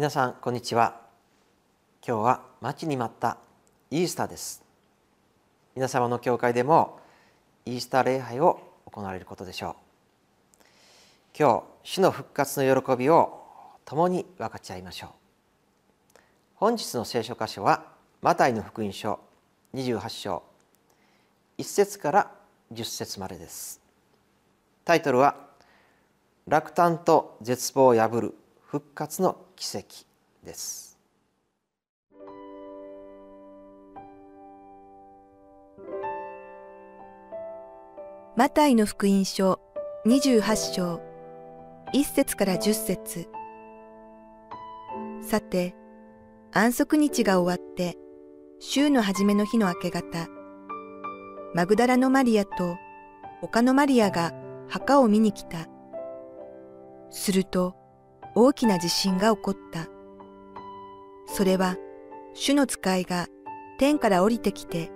皆さんこんにちは。今日は待ちに待ったイースターです。皆様の教会でもイースター礼拝を行われることでしょう。今日主の復活の喜びを共に分かち合いましょう。本日の聖書箇所はマタイの福音書28章1節から10節までです。タイトルは落胆と絶望を破る復活の奇跡です。マタイの福音書28章1節から10節。さて安息日が終わって週の初めの日の明け方マグダラのマリアと他のマリアが墓を見に来た。すると大きな地震が起こった。それは主の使いが天から降りてきて、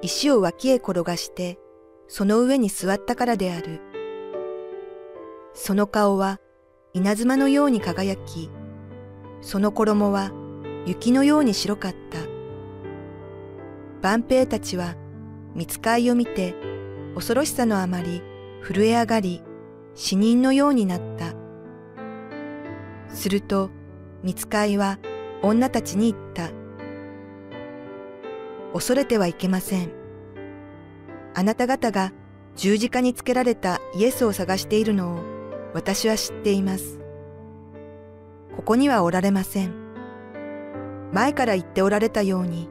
石を脇へ転がして、その上に座ったからである。その顔は稲妻のように輝き、その衣は雪のように白かった。万兵たちは見つかいを見て恐ろしさのあまり震え上がり死人のようになった。すると、見つかいは女たちに言った。恐れてはいけません。あなた方が十字架につけられたイエスを探しているのを私は知っています。ここにはおられません。前から言っておられたように、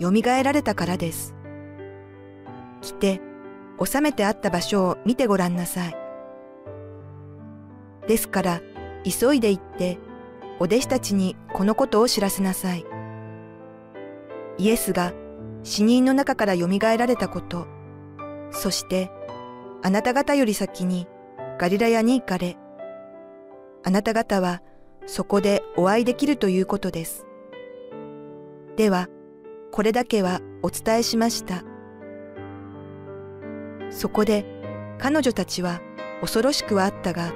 蘇られたからです。来て、収めてあった場所を見てごらんなさい。ですから、急いで行って、お弟子たちにこのことを知らせなさい。イエスが死人の中から蘇られたこと、そしてあなた方より先にガリラヤに行かれ、あなた方はそこでお会いできるということです。では、これだけはお伝えしました。そこで彼女たちは恐ろしくはあったが、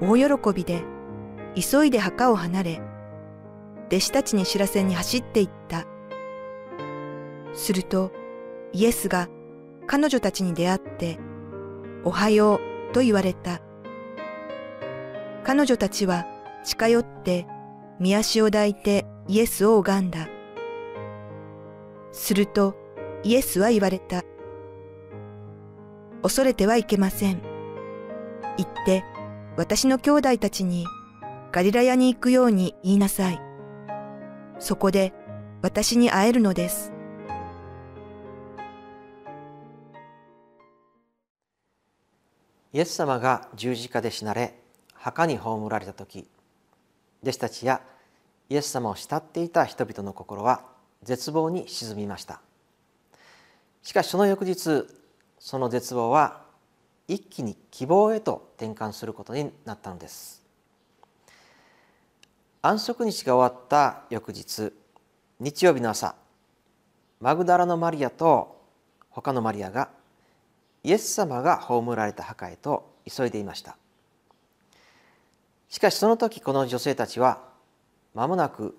大喜びで急いで墓を離れ、弟子たちに知らせに走っていった。すると、イエスが彼女たちに出会って、おはようと言われた。彼女たちは近寄って見足を抱いてイエスを拝んだ。するとイエスは言われた。恐れてはいけません。行って私の兄弟たちにガリラヤに行くように言いなさい。そこで私に会えるのです。イエス様が十字架で死なれ墓に葬られた時弟子たちやイエス様を慕っていた人々の心は絶望に沈みましたしかしその翌日その絶望は一気に希望へと転換することになったのです安息日が終わった翌日日曜日の朝マグダラのマリアと他のマリアがイエス様が葬られた墓へと急いでいました。しかしその時この女性たちは間もなく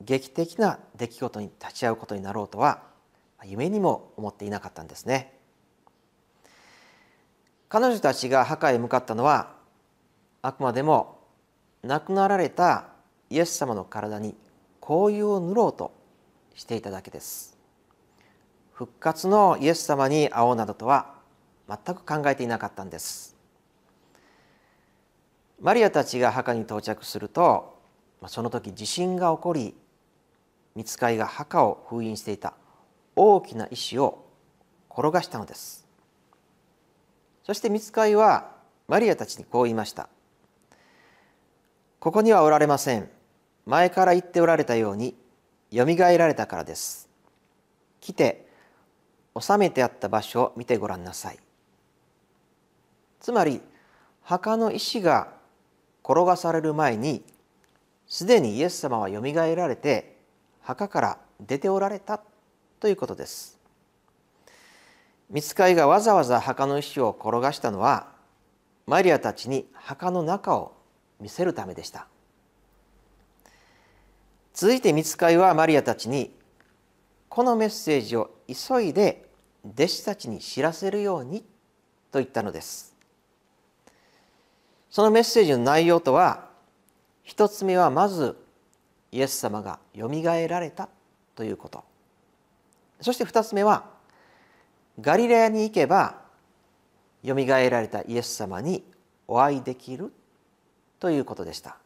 劇的な出来事に立ち会うことになろうとは夢にも思っていなかったんですね。彼女たちが墓へ向かったのはあくまでも亡くなられたイエス様の体に香油を塗ろうとしていただけです。復活のイエス様に会おうなどとは全く考えていなかったんです。マリアたちが墓に到着するとその時地震が起こり見つかいが墓を封印していた大きな石を転がしたのです。そして見つかいはマリアたちにこう言いましたここにはおられません。前から言っておられたようによみがえられたからです。来て収めてあった場所を見てごらんなさい。つまり墓の石が転がされる前にすでにイエス様はよみがえられて墓から出ておられたということです。見つかいがわざわざ墓の石を転がしたのはマリアたちに墓の中を見せるためでした。続いて見つかいはマリアたちにこのメッセージを急いで弟子たちに知らせるようにと言ったのです。そのメッセージの内容とは一つ目はまずイエス様がよみがえられたということ。そして二つ目はガリラヤに行けばよみがえられたイエス様にお会いできるということでした。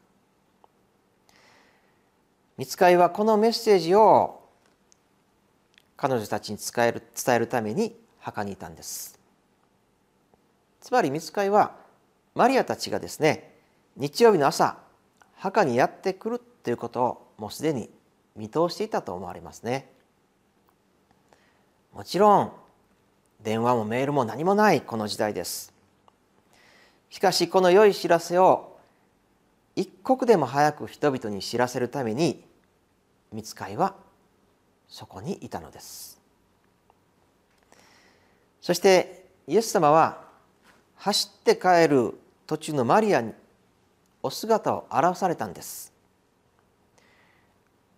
見つかいはこのメッセージを彼女たちに伝える伝えるために墓にいたんです。つまり見つかいはマリアたちがですね日曜日の朝墓にやってくるということをもうすでに見通していたと思われますね。もちろん電話もメールも何もないこの時代です。しかしこの良い知らせを一刻でも早く人々に知らせるために見つかいはそこにいたのです。そしてイエス様は走って帰る途中のマリアにお姿を現されたんです。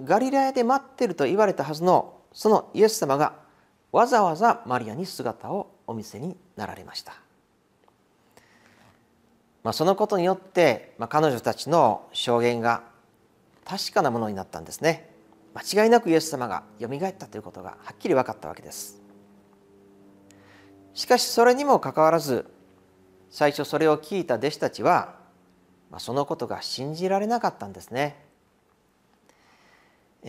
ガリラヤで待ってると言われたはずのそのイエス様がわざわざマリアに姿をお見せになられました、まあ、そのことによって、まあ、彼女たちの証言が確かなものになったんですね。間違いなくイエス様がよみがえったということがはっきり分かったわけです。しかしそれにもかかわらず最初それを聞いた弟子たちは、まあ、そのことが信じられなかったんですね。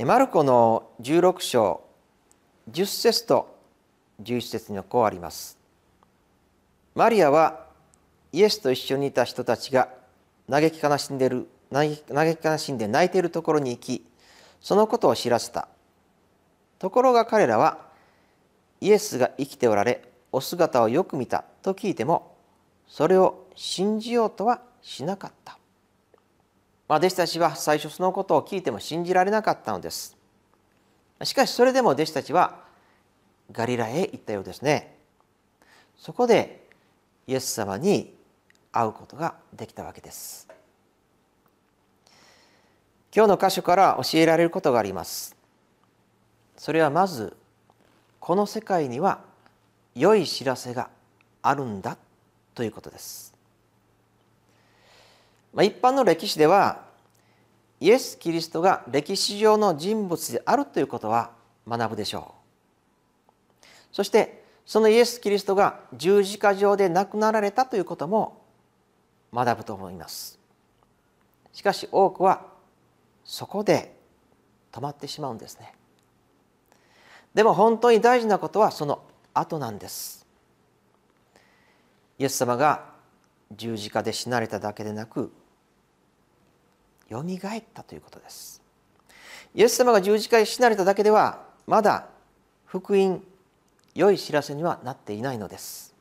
マルコの16章10節と11節にはこうあります。マリアはイエスと一緒にいた人たちが嘆き悲しんでる嘆き悲しんで泣いているところに行きそのことを知らせた。ところが彼らはイエスが生きておられお姿をよく見たと聞いてもそれを信じようとはしなかった、まあ、弟子たちは最初そのことを聞いても信じられなかったのです。しかしそれでも弟子たちはガリラへ行ったようですね。そこでイエス様に会うことができたわけです。今日の箇所から教えられることがあります。それはまずこの世界には良い知らせがあるんだということです、まあ、一般の歴史ではイエス・キリストが歴史上の人物であるということは学ぶでしょう。そしてそのイエス・キリストが十字架上で亡くなられたということも学ぶと思います。しかし多くはそこで止まってしまうんですね。でも本当に大事なことはその後なんです。イエス様が十字架で死なれただけでなくよみがえったということです。イエス様が十字架で死なれただけではまだ福音良い知らせにはなっていないのです。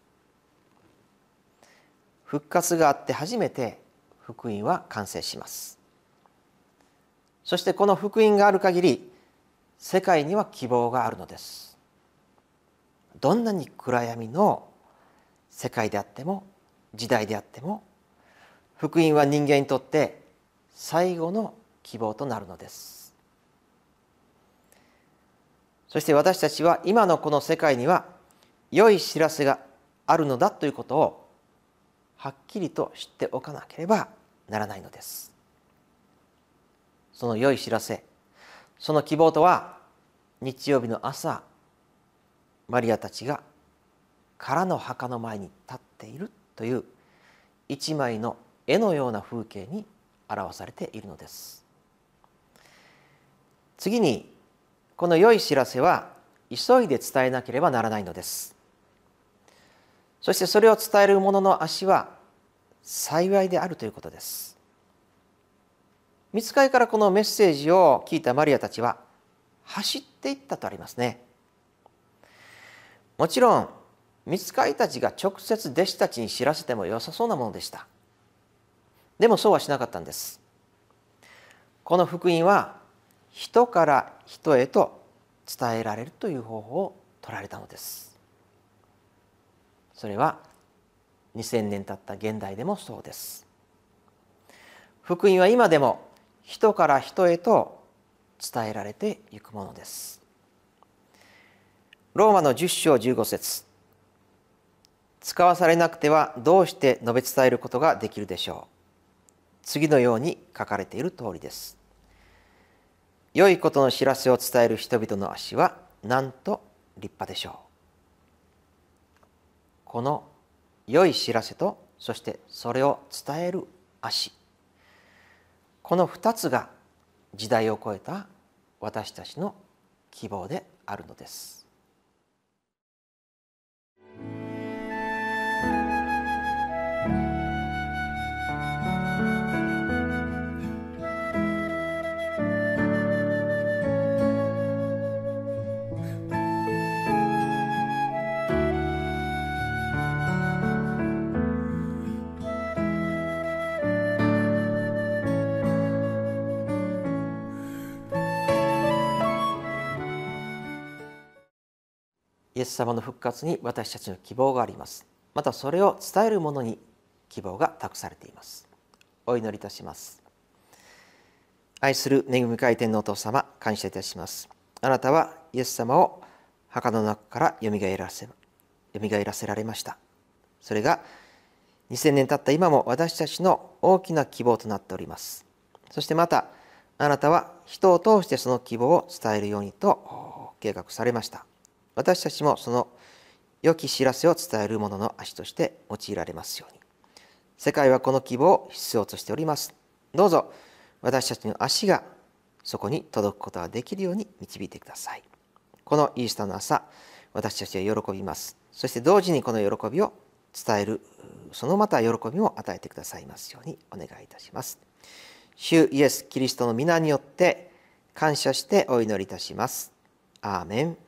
復活があって初めて福音は完成します。そしてこの福音がある限り世界には希望があるのです。どんなに暗闇の世界であっても時代であっても福音は人間にとって最後の希望となるのです。そして私たちは今のこの世界には良い知らせがあるのだということをはっきりと知っておかなければならないのです。その良い知らせ。その希望とは日曜日の朝マリアたちが空の墓の前に立っているという一枚の絵のような風景に表されているのです。次にこの良い知らせは急いで伝えなければならないのです。そしてそれを伝える者の足は幸いであるということです。見つかりからこのメッセージを聞いたマリアたちは走っていったとありますね。もちろん見つかりたちが直接弟子たちに知らせても良さそうなものでした。でもそうはしなかったんです。この福音は人から人へと伝えられるという方法を取られたのです。それは2000年経った現代でもそうです。福音は今でも人から人へと伝えられていくものです。ローマの10章15節。使わされなくてはどうして述べ伝えることができるでしょう。次のように書かれている通りです。良いことの知らせを伝える人々の足はなんと立派でしょう。この良い知らせとそしてそれを伝える足。この2つが時代を超えた私たちの希望であるのです。イエス様の復活に私たちの希望があります。またそれを伝える者に希望が託されています。お祈りいたします。愛する恵み回転のお父様感謝いたします。あなたはイエス様を墓の中からよみがえらせよみがえらせられました。それが2000年経った今も私たちの大きな希望となっております。そしてまたあなたは人を通してその希望を伝えるようにと計画されました。私たちもその良き知らせを伝える者の足として用いられますように。世界はこの希望を必要としております。どうぞ私たちの足がそこに届くことができるように導いてください。このイースターの朝私たちは喜びます。そして同時にこの喜びを伝えるそのまた喜びも与えてくださいますようにお願いいたします。主イエス・キリストの皆によって感謝してお祈りいたします。アーメン。